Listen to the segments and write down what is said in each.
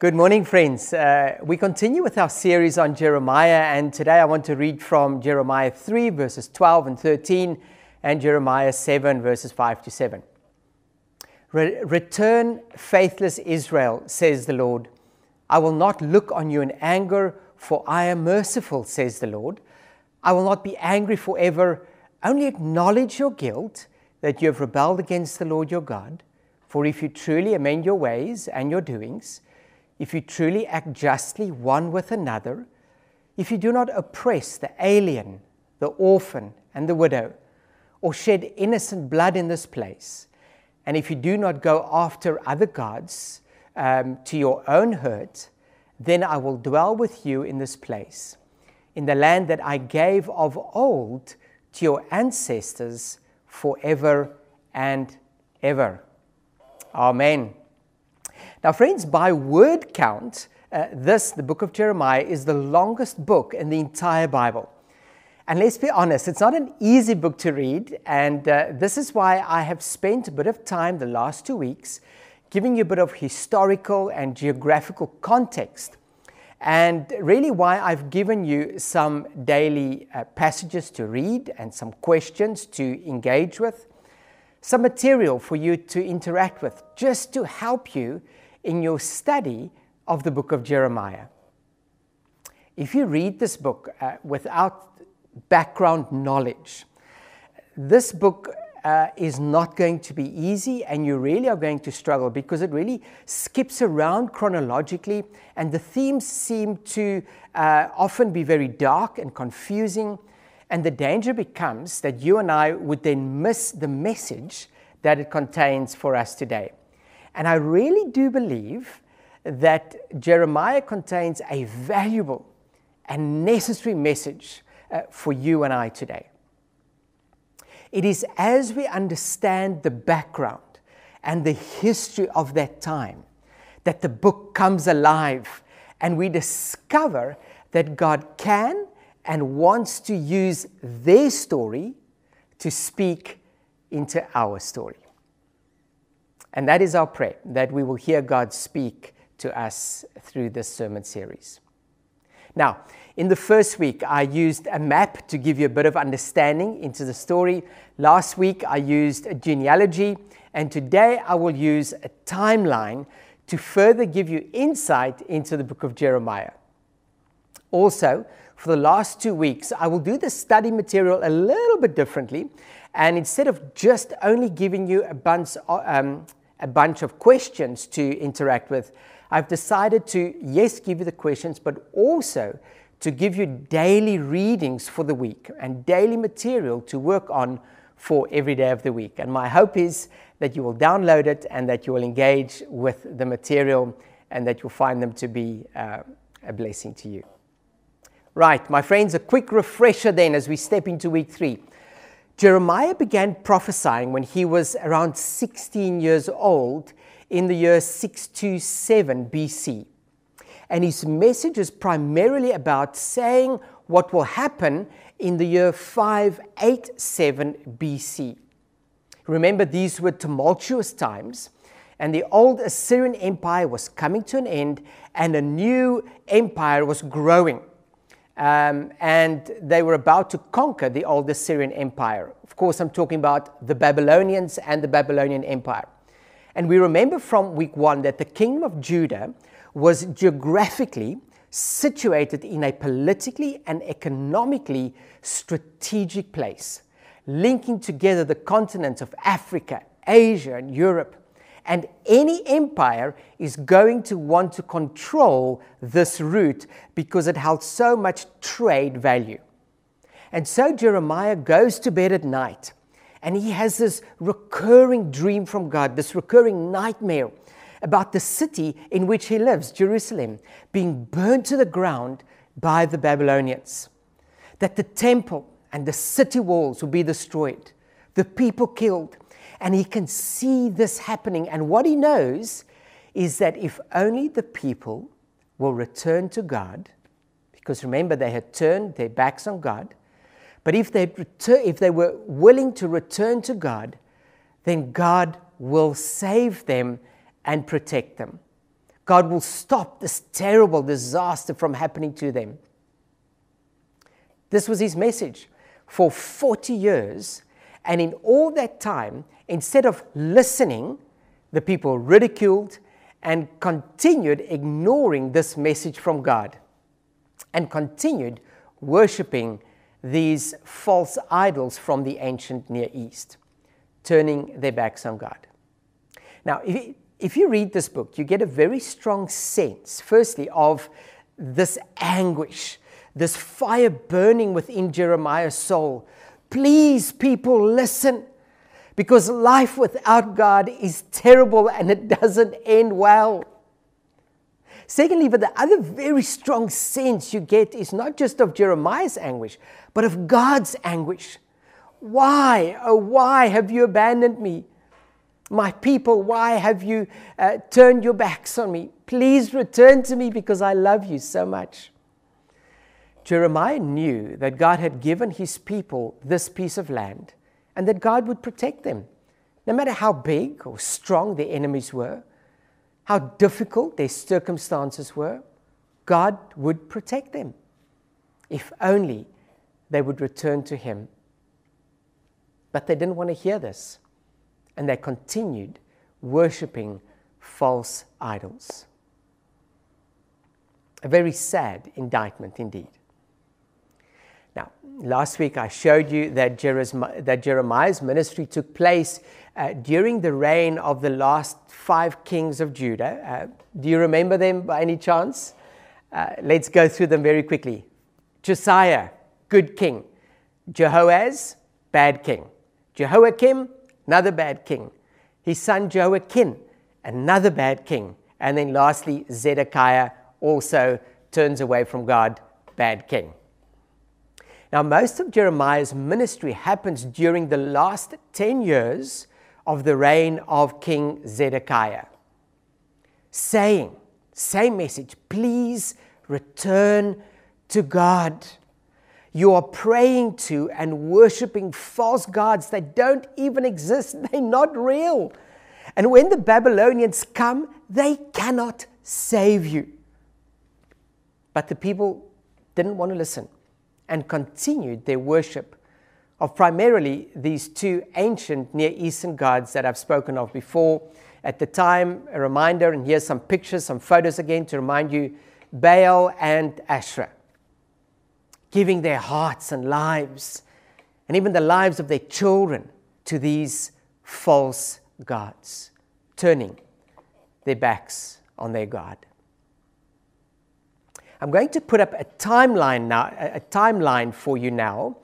Good morning, friends. Uh, we continue with our series on Jeremiah, and today I want to read from Jeremiah 3, verses 12 and 13, and Jeremiah 7, verses 5 to 7. Re- Return, faithless Israel, says the Lord. I will not look on you in anger, for I am merciful, says the Lord. I will not be angry forever, only acknowledge your guilt that you have rebelled against the Lord your God. For if you truly amend your ways and your doings, if you truly act justly one with another, if you do not oppress the alien, the orphan, and the widow, or shed innocent blood in this place, and if you do not go after other gods um, to your own hurt, then I will dwell with you in this place, in the land that I gave of old to your ancestors forever and ever. Amen. Now, friends, by word count, uh, this, the book of Jeremiah, is the longest book in the entire Bible. And let's be honest, it's not an easy book to read, and uh, this is why I have spent a bit of time the last two weeks giving you a bit of historical and geographical context, and really why I've given you some daily uh, passages to read and some questions to engage with, some material for you to interact with, just to help you in your study of the book of Jeremiah. If you read this book uh, without background knowledge, this book uh, is not going to be easy and you really are going to struggle because it really skips around chronologically and the themes seem to uh, often be very dark and confusing. And the danger becomes that you and I would then miss the message that it contains for us today. And I really do believe that Jeremiah contains a valuable and necessary message uh, for you and I today. It is as we understand the background and the history of that time that the book comes alive and we discover that God can and wants to use their story to speak into our story. And that is our prayer, that we will hear God speak to us through this sermon series. Now, in the first week, I used a map to give you a bit of understanding into the story. Last week, I used a genealogy, and today I will use a timeline to further give you insight into the book of Jeremiah. Also, for the last two weeks, I will do the study material a little bit differently. And instead of just only giving you a bunch, um, a bunch of questions to interact with, I've decided to, yes, give you the questions, but also to give you daily readings for the week and daily material to work on for every day of the week. And my hope is that you will download it and that you will engage with the material and that you'll find them to be uh, a blessing to you. Right, my friends, a quick refresher then as we step into week three. Jeremiah began prophesying when he was around 16 years old in the year 627 BC. And his message is primarily about saying what will happen in the year 587 BC. Remember, these were tumultuous times, and the old Assyrian Empire was coming to an end, and a new empire was growing um, and they were about to conquer the old Assyrian Empire. Of course, I'm talking about the Babylonians and the Babylonian Empire. And we remember from week one that the kingdom of Judah was geographically situated in a politically and economically strategic place, linking together the continents of Africa, Asia, and Europe. And any empire is going to want to control this route because it held so much trade value. And so Jeremiah goes to bed at night and he has this recurring dream from God, this recurring nightmare about the city in which he lives, Jerusalem, being burned to the ground by the Babylonians. That the temple and the city walls will be destroyed, the people killed, and he can see this happening. And what he knows is that if only the people will return to God, because remember, they had turned their backs on God, but if they, return, if they were willing to return to God, then God will save them and protect them. God will stop this terrible disaster from happening to them. This was his message for 40 years. And in all that time, instead of listening, the people ridiculed and continued ignoring this message from God and continued worshipping these false idols from the ancient Near East, turning their backs on God. Now, if, if you read this book, you get a very strong sense, firstly, of this anguish, this fire burning within Jeremiah's soul. Please, people, listen, because life without God is terrible and it doesn't end well. Secondly, but the other very strong sense you get is not just of Jeremiah's anguish, but of God's anguish. Why, oh, why have you abandoned me? My people, why have you uh, turned your backs on me? Please return to me because I love you so much. Jeremiah knew that God had given his people this piece of land and that God would protect them, no matter how big or strong the enemies were how difficult their circumstances were, God would protect them if only they would return to Him. But they didn't want to hear this, and they continued worshipping false idols. A very sad indictment indeed. Now, last week I showed you that, Jeremiah's ministry took place uh, during the reign of the last five kings of Judah. Uh, do you remember them by any chance? Uh, let's go through them very quickly. Josiah, good king. Jehoaz, bad king. Jehoiakim, another bad king. His son Jehoiachin, another bad king. And then lastly, Zedekiah also turns away from God, bad king. Now, most of Jeremiah's ministry happens during the last 10 years of the reign of King Zedekiah, saying, same message, please return to God. You are praying to and worshiping false gods that don't even exist, they're not real. And when the Babylonians come, they cannot save you. But the people didn't want to listen and continued their worship of primarily these two ancient Near Eastern gods that I've spoken of before. At the time, a reminder, and here's some pictures, some photos again to remind you Baal and Asherah, giving their hearts and lives, and even the lives of their children to these false gods, turning their backs on their God. I'm going to put up a timeline now, a timeline for you now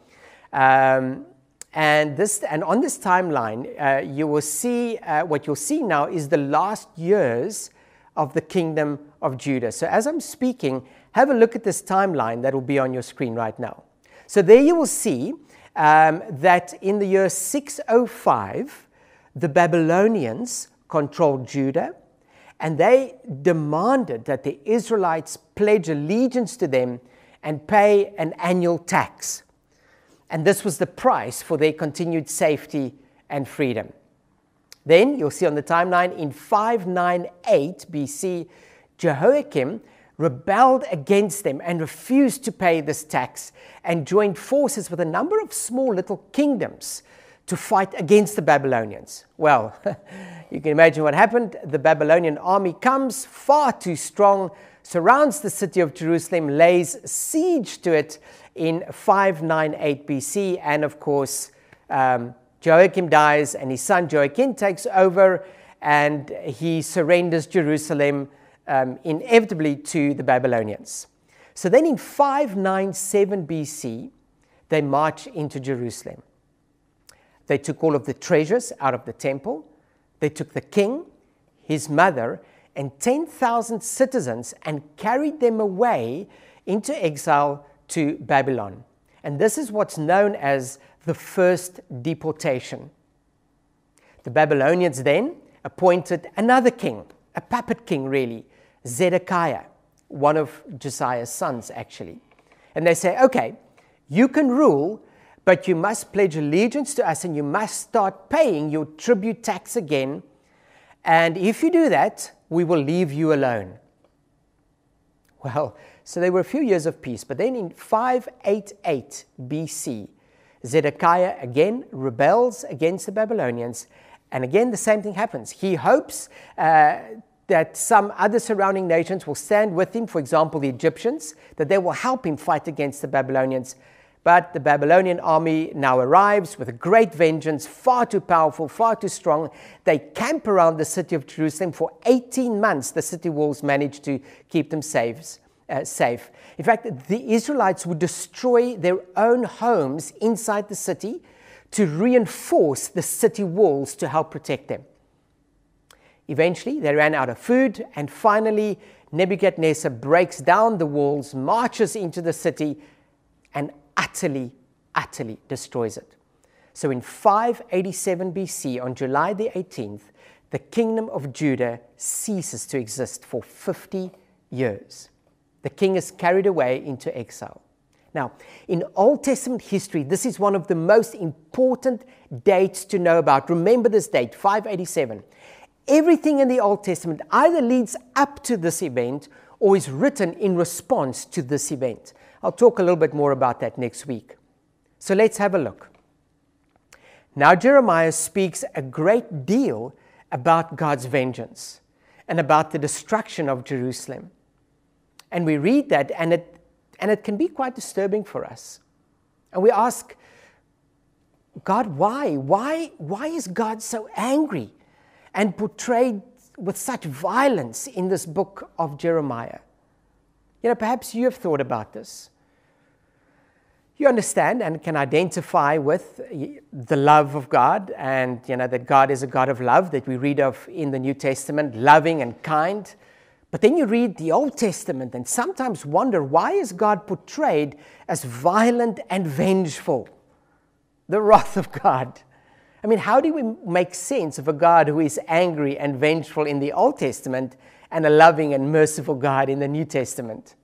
um, and, this, and on this timeline, uh, you will see uh, what you'll see now is the last years of the kingdom of Judah. So, as I'm speaking, have a look at this timeline that will be on your screen right now. So, there you will see um, that in the year 605, the Babylonians controlled Judah and they demanded that the Israelites pledge allegiance to them and pay an annual tax. And this was the price for their continued safety and freedom. Then you'll see on the timeline in 598 BC, Jehoiakim rebelled against them and refused to pay this tax and joined forces with a number of small little kingdoms to fight against the Babylonians. Well, you can imagine what happened. The Babylonian army comes far too strong, surrounds the city of Jerusalem, lays siege to it, in 598 BC. And of course, um, Jehoiakim dies and his son Jehoiachin takes over and he surrenders Jerusalem um, inevitably to the Babylonians. So then in 597 BC, they march into Jerusalem. They took all of the treasures out of the temple. They took the king, his mother, and 10,000 citizens and carried them away into exile to Babylon. And this is what's known as the first deportation. The Babylonians then appointed another king, a puppet king, really, Zedekiah, one of Josiah's sons, actually. And they say, okay, you can rule, but you must pledge allegiance to us and you must start paying your tribute tax again. And if you do that, we will leave you alone. Well, so there were a few years of peace, but then in 588 BC, Zedekiah again rebels against the Babylonians, and again the same thing happens. He hopes uh, that some other surrounding nations will stand with him, for example, the Egyptians, that they will help him fight against the Babylonians. But the Babylonian army now arrives with a great vengeance, far too powerful, far too strong. They camp around the city of Jerusalem for 18 months. The city walls manage to keep them safe. Uh, safe. In fact, the Israelites would destroy their own homes inside the city to reinforce the city walls to help protect them. Eventually, they ran out of food, and finally, Nebuchadnezzar breaks down the walls, marches into the city, and utterly, utterly destroys it. So in 587 BC, on July the 18th, the kingdom of Judah ceases to exist for 50 years. The king is carried away into exile. Now, in Old Testament history, this is one of the most important dates to know about. Remember this date, 587. Everything in the Old Testament either leads up to this event or is written in response to this event. I'll talk a little bit more about that next week. So let's have a look. Now, Jeremiah speaks a great deal about God's vengeance and about the destruction of Jerusalem. And we read that, and it, and it can be quite disturbing for us. And we ask, God, why? Why, why is God so angry and portrayed with such violence in this book of Jeremiah? You know, perhaps you have thought about this. You understand and can identify with the love of God and you know that God is a God of love that we read of in the New Testament, loving and kind. But then you read the Old Testament and sometimes wonder why is God portrayed as violent and vengeful? The wrath of God. I mean, how do we make sense of a God who is angry and vengeful in the Old Testament and a loving and merciful God in the New Testament?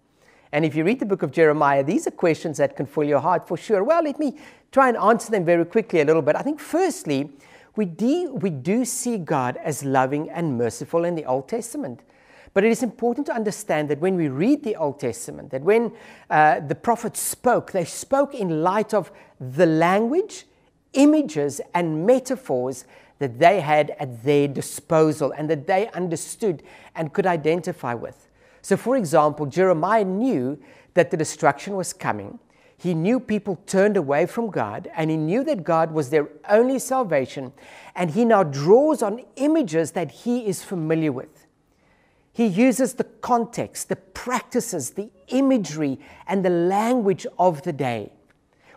And if you read the book of Jeremiah, these are questions that can fill your heart for sure. Well, let me try and answer them very quickly a little bit. I think, firstly, we do, we do see God as loving and merciful in the Old Testament. But it is important to understand that when we read the Old Testament, that when uh, the prophets spoke, they spoke in light of the language, images, and metaphors that they had at their disposal and that they understood and could identify with. So, for example, Jeremiah knew that the destruction was coming. He knew people turned away from God, and he knew that God was their only salvation. And he now draws on images that he is familiar with. He uses the context, the practices, the imagery, and the language of the day.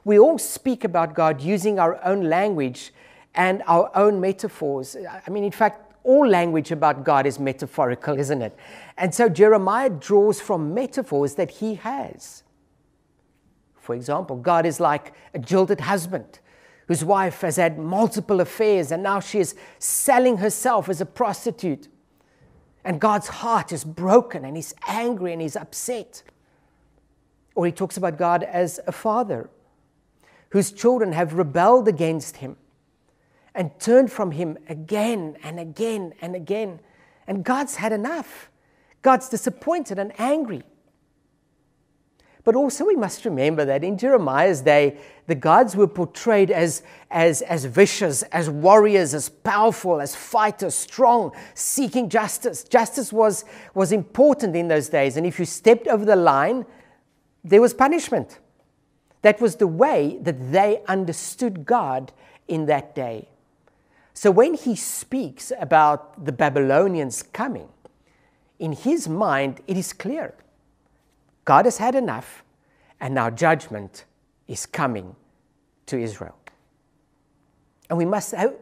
We all speak about God using our own language and our own metaphors. I mean, in fact, all language about God is metaphorical, isn't it? And so Jeremiah draws from metaphors that he has. For example, God is like a jilted husband whose wife has had multiple affairs and now she is selling herself as a prostitute. And God's heart is broken and he's angry and he's upset. Or he talks about God as a father whose children have rebelled against him and turned from him again and again and again. And God's had enough. God's disappointed and angry. But also, we must remember that in Jeremiah's day, the gods were portrayed as, as, as vicious, as warriors, as powerful, as fighters, strong, seeking justice. Justice was, was important in those days. And if you stepped over the line, there was punishment. That was the way that they understood God in that day. So when he speaks about the Babylonians coming, in his mind, it is clear God has had enough, and now judgment is coming to Israel. And we must have,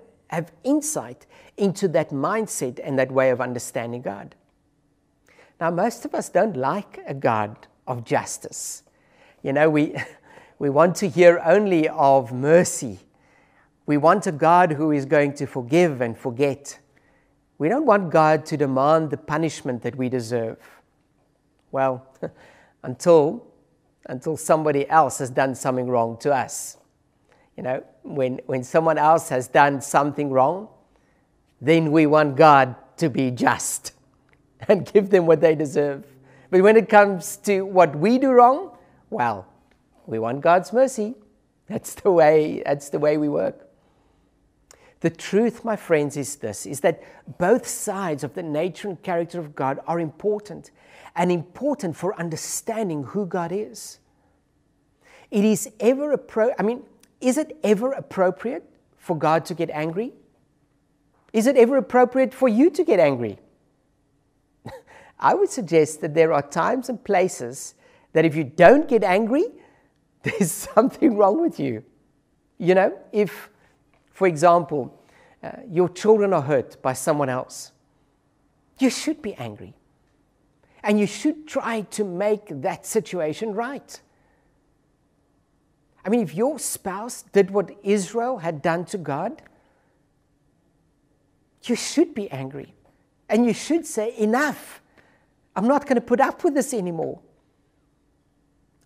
insight into that mindset and that way of understanding God. Now, most of us don't like a God of justice. You know, we, we want to hear only of mercy we want a God who is going to forgive and forget. We don't want God to demand the punishment that we deserve. Well, until, until somebody else has done something wrong to us. You know, when, when someone else has done something wrong, then we want God to be just. and give them what they deserve. But when it comes to what we do wrong, well, we want God's mercy. That's the way, that's the way we work. The truth, my friends, is this is that both sides of the nature and character of God are important and important for understanding who God is. It is ever appro- I mean, is it ever appropriate for God to get angry? Is it ever appropriate for you to get angry? I would suggest that there are times and places that if you don't get angry, there's something wrong with you. You know, if, for example, uh, your children are hurt by someone else, you should be angry. And you should try to make that situation right. I mean, if your spouse did what Israel had done to God, you should be angry. And you should say, Enough. I'm not going to put up with this anymore.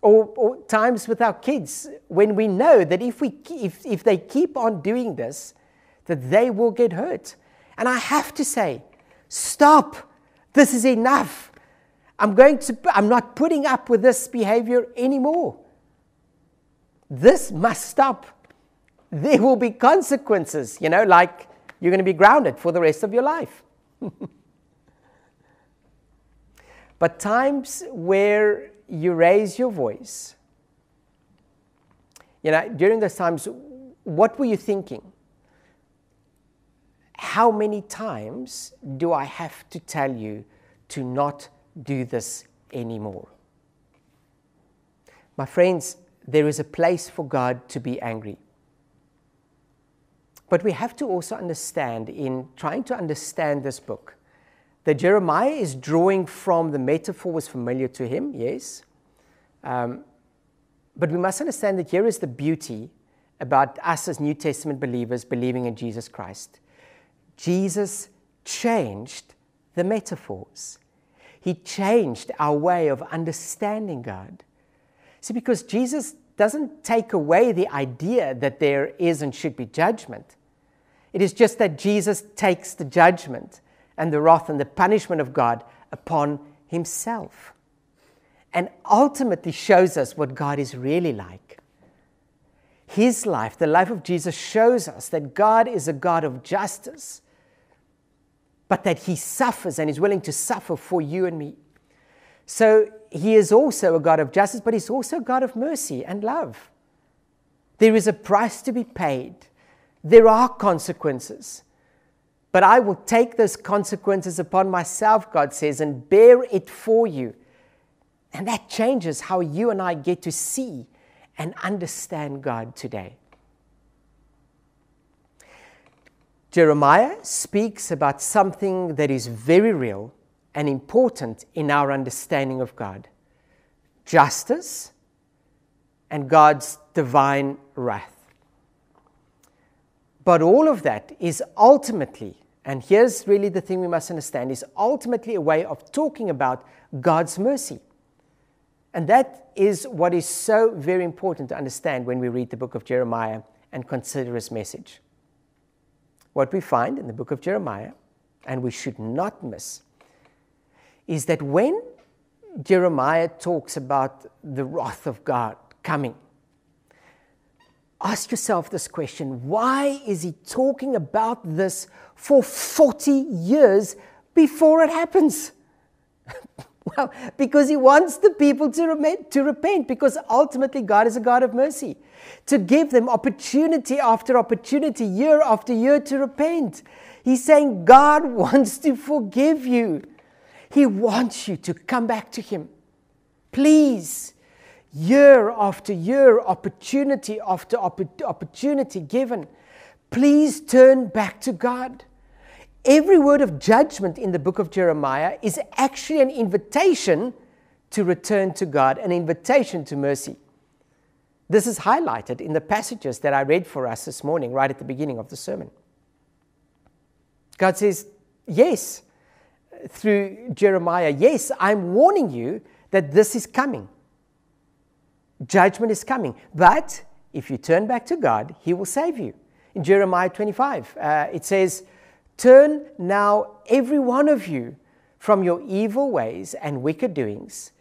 Or, or, times with our kids when we know that if, we, if, if they keep on doing this, that they will get hurt. And I have to say, stop. This is enough. I'm going to I'm not putting up with this behavior anymore. This must stop. There will be consequences, you know, like you're going to be grounded for the rest of your life. but times where you raise your voice, you know, during those times, what were you thinking? How many times do I have to tell you to not do this anymore? My friends, there is a place for God to be angry. But we have to also understand, in trying to understand this book, that Jeremiah is drawing from the metaphor was familiar to him, yes. Um, but we must understand that here is the beauty about us as New Testament believers believing in Jesus Christ. Jesus changed the metaphors, He changed our way of understanding God. See, because Jesus doesn't take away the idea that there is and should be judgment. It is just that Jesus takes the judgment and the wrath and the punishment of God upon himself and ultimately shows us what God is really like. His life, the life of Jesus, shows us that God is a God of justice, but that he suffers and is willing to suffer for you and me. So he is also a God of justice, but he's also a God of mercy and love. There is a price to be paid, there are consequences. But I will take those consequences upon myself, God says, and bear it for you. And that changes how you and I get to see and understand God today. Jeremiah speaks about something that is very real and important in our understanding of God justice and God's divine wrath. But all of that is ultimately, and here's really the thing we must understand, is ultimately a way of talking about God's mercy. And that is what is so very important to understand when we read the book of Jeremiah and consider his message. What we find in the book of Jeremiah, and we should not miss, is that when Jeremiah talks about the wrath of God coming, ask yourself this question why is he talking about this for 40 years before it happens? well, because he wants the people to, rem- to repent, because ultimately God is a God of mercy, to give them opportunity after opportunity, year after year to repent. He's saying God wants to forgive you. He wants you to come back to Him. Please, year after year, opportunity after opportunity given, please turn back to God. Every word of judgment in the book of Jeremiah is actually an invitation to return to God, an invitation to mercy. This is highlighted in the passages that I read for us this morning, right at the beginning of the sermon. God says, Yes, through Jeremiah, yes, I'm warning you that this is coming. Judgment is coming. But if you turn back to God, He will save you. In Jeremiah 25, uh, it says, Turn now, every one of you, from your evil ways and wicked doings,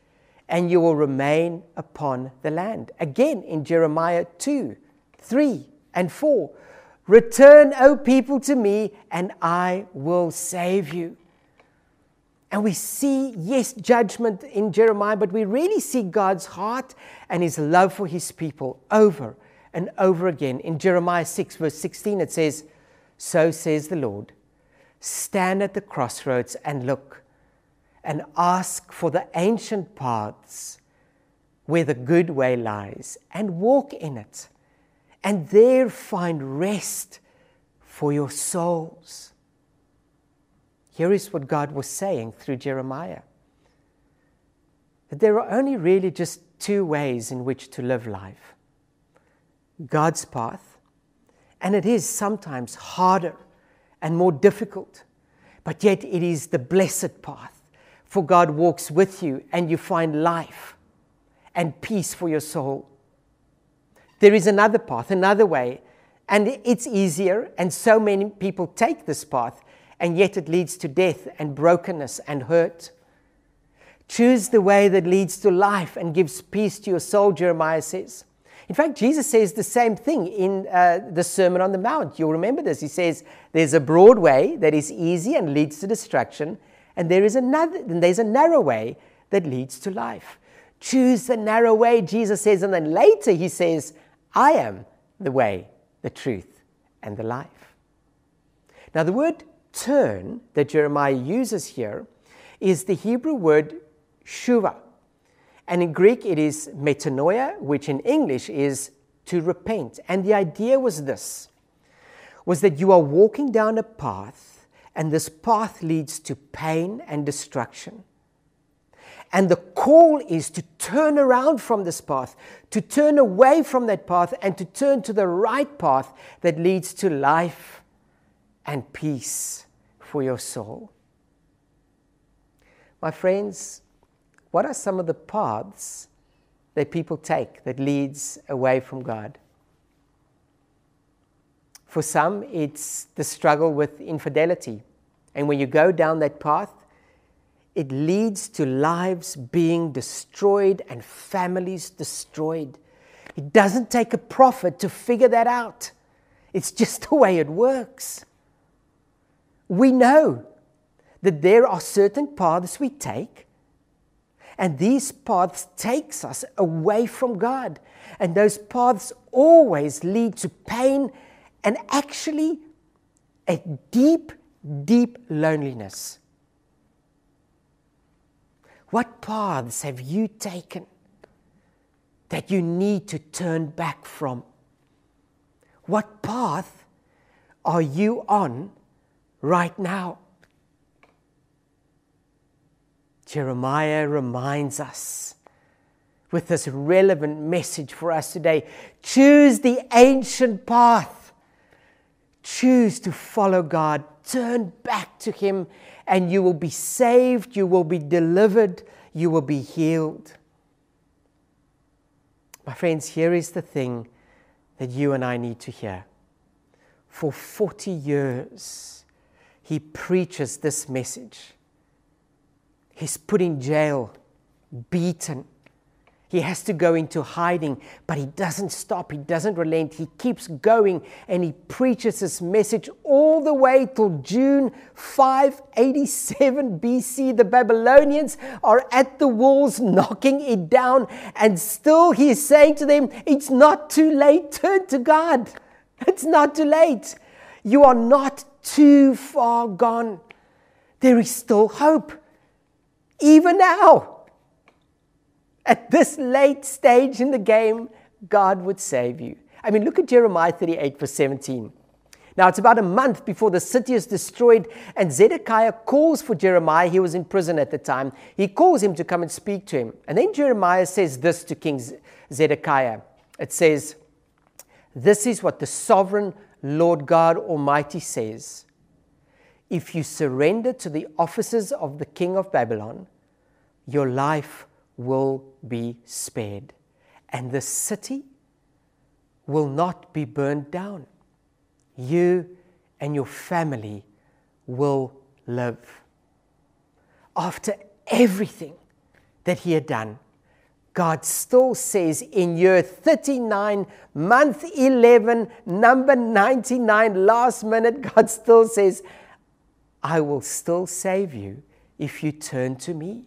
and you will remain upon the land. Again in Jeremiah 2 3 and 4. Return, O people, to me, and I will save you. And we see, yes, judgment in Jeremiah, but we really see God's heart and his love for his people over and over again. In Jeremiah 6, verse 16, it says, So says the Lord, stand at the crossroads and look and ask for the ancient paths where the good way lies and walk in it, and there find rest for your souls. Here is what God was saying through Jeremiah that there are only really just two ways in which to live life God's path, and it is sometimes harder and more difficult, but yet it is the blessed path. For God walks with you, and you find life and peace for your soul. There is another path, another way, and it's easier, and so many people take this path and yet it leads to death and brokenness and hurt. Choose the way that leads to life and gives peace to your soul, Jeremiah says. In fact, Jesus says the same thing in uh, the Sermon on the Mount. You'll remember this. He says, There's a broad way that is easy and leads to destruction, and there is another, and there's a narrow way that leads to life. Choose the narrow way, Jesus says, and then later he says, I am the way, the truth, and the life. Now, the word turn that Jeremiah uses here is the Hebrew word shuva. And in Greek, it is metanoia, which in English is to repent. And the idea was this was that you are walking down a path, and this path leads to pain and destruction. And the call is to turn around from this path, to turn away from that path, and to turn to the right path that leads to life and peace for your soul. My friends, what are some of the paths that people take that leads away from God? For some, it's the struggle with infidelity. And when you go down that path, it leads to lives being destroyed and families destroyed. It doesn't take a prophet to figure that out. It's just the way it works we know that there are certain paths we take and these paths takes us away from god. And those paths always lead to pain and actually a deep deep loneliness. What paths have you taken that you need to turn back from? What path are you on right now. Jeremiah reminds us with this relevant message for us today choose the ancient path, choose to follow God, turn back to Him, and you will be saved, you will be delivered, you will be healed. My friends, here is the thing that you and I need to hear. For 40 years, he preaches this message. He's put in jail, beaten. He has to go into hiding, but he doesn't stop. He doesn't relent. He keeps going and he preaches this message all the way till June 587 BC. The Babylonians are at the walls knocking it down, and still he is saying to them, It's not too late. Turn to God. It's not too late. You are not too far gone. There is still hope. Even now, at this late stage in the game, God would save you. I mean, look at Jeremiah 38, verse 17. Now, it's about a month before the city is destroyed, and Zedekiah calls for Jeremiah. He was in prison at the time. He calls him to come and speak to him. And then Jeremiah says this to King Zedekiah it says, This is what the sovereign Lord God Almighty says If you surrender to the offices of the king of Babylon, your life will be spared, and the city will not be burned down. You and your family will live. after everything that he had done, God still says in year 39, month 11, number 99, last minute, God still says, I will still save you if you turn to me.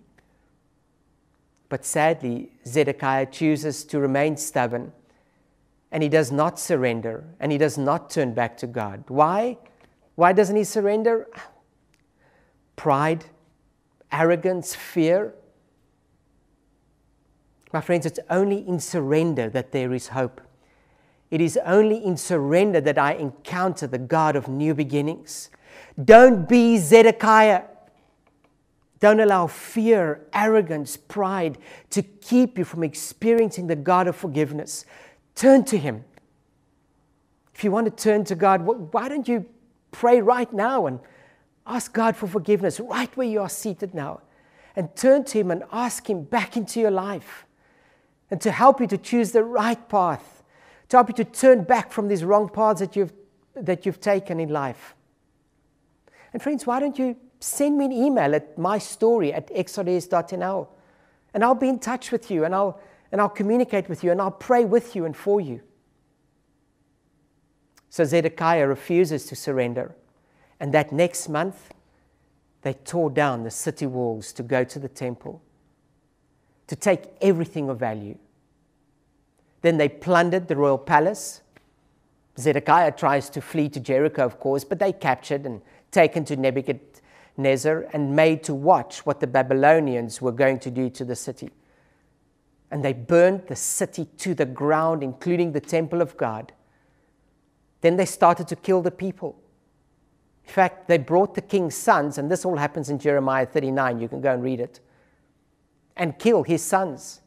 But sadly, Zedekiah chooses to remain stubborn and he does not surrender and he does not turn back to God. Why? Why doesn't he surrender? Pride, arrogance, fear. My friends, it's only in surrender that there is hope. It is only in surrender that I encounter the God of new beginnings. Don't be Zedekiah. Don't allow fear, arrogance, pride to keep you from experiencing the God of forgiveness. Turn to Him. If you want to turn to God, why don't you pray right now and ask God for forgiveness right where you are seated now? And turn to Him and ask Him back into your life and to help you to choose the right path, to help you to turn back from these wrong paths that you've, that you've taken in life. And friends, why don't you send me an email at mystory at exodus.nl and I'll be in touch with you and I'll, and I'll communicate with you and I'll pray with you and for you. So Zedekiah refuses to surrender. And that next month, they tore down the city walls to go to the temple to take everything of value. Then they plundered the royal palace. Zedekiah tries to flee to Jericho, of course, but they captured and taken to Nebuchadnezzar and made to watch what the Babylonians were going to do to the city. And they burned the city to the ground, including the temple of God. Then they started to kill the people. In fact, they brought the king's sons, and this all happens in Jeremiah 39. You can go and read it and kill his sons.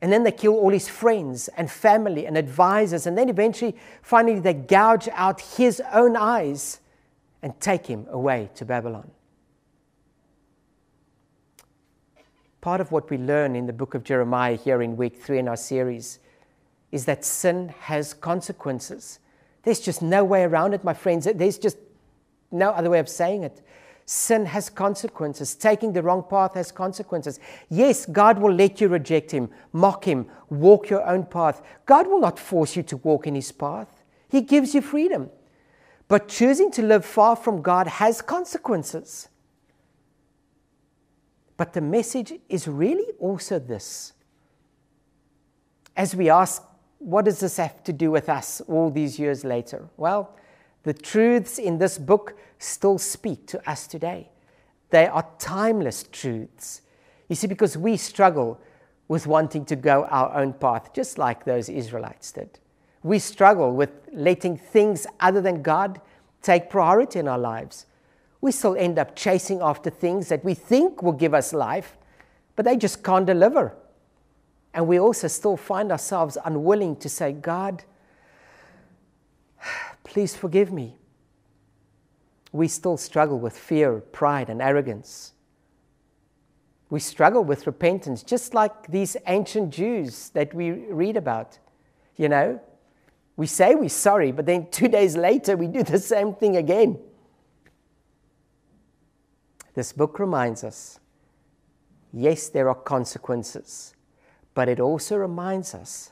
And then they kill all his friends and family and advisors. And then eventually, finally, they gouge out his own eyes and take him away to Babylon. Part of what we learn in the book of Jeremiah here in week three in our series is that sin has consequences. There's just no way around it, my friends. There's just no other way of saying it. Sin has consequences. Taking the wrong path has consequences. Yes, God will let you reject Him, mock Him, walk your own path. God will not force you to walk in His path, He gives you freedom. But choosing to live far from God has consequences. But the message is really also this. As we ask, what does this have to do with us all these years later? Well, the truths in this book still speak to us today. They are timeless truths. You see, because we struggle with wanting to go our own path, just like those Israelites did. We struggle with letting things other than God take priority in our lives. We still end up chasing after things that we think will give us life, but they just can't deliver. And we also still find ourselves unwilling to say, God, Please forgive me. We still struggle with fear, pride, and arrogance. We struggle with repentance, just like these ancient Jews that we read about. You know, we say we're sorry, but then two days later we do the same thing again. This book reminds us yes, there are consequences, but it also reminds us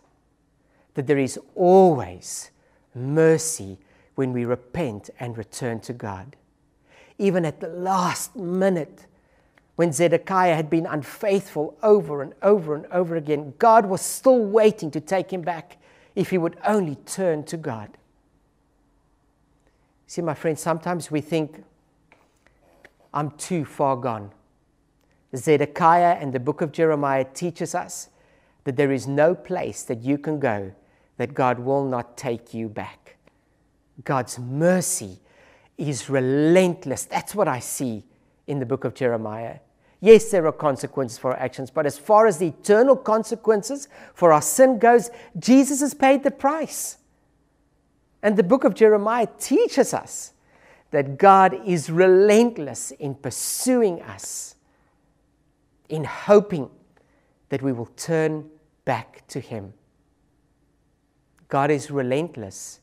that there is always mercy when we repent and return to God. Even at the last minute, when Zedekiah had been unfaithful over and over and over again, God was still waiting to take him back if he would only turn to God. See, my friends, sometimes we think, I'm too far gone. Zedekiah and the book of Jeremiah teaches us that there is no place that you can go that God will not take you back. God's mercy is relentless. That's what I see in the book of Jeremiah. Yes, there are consequences for our actions, but as far as the eternal consequences for our sin goes, Jesus has paid the price. And the book of Jeremiah teaches us that God is relentless in pursuing us, in hoping that we will turn back to Him. God is relentless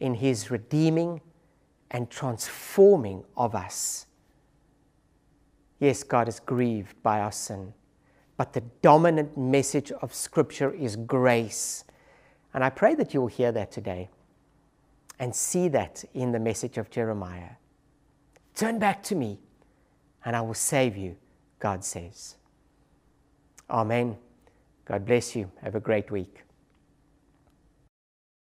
in his redeeming and transforming of us. Yes, God is grieved by our sin, but the dominant message of Scripture is grace. And I pray that you will hear that today and see that in the message of Jeremiah. Turn back to me, and I will save you, God says. Amen. God bless you. Have a great week.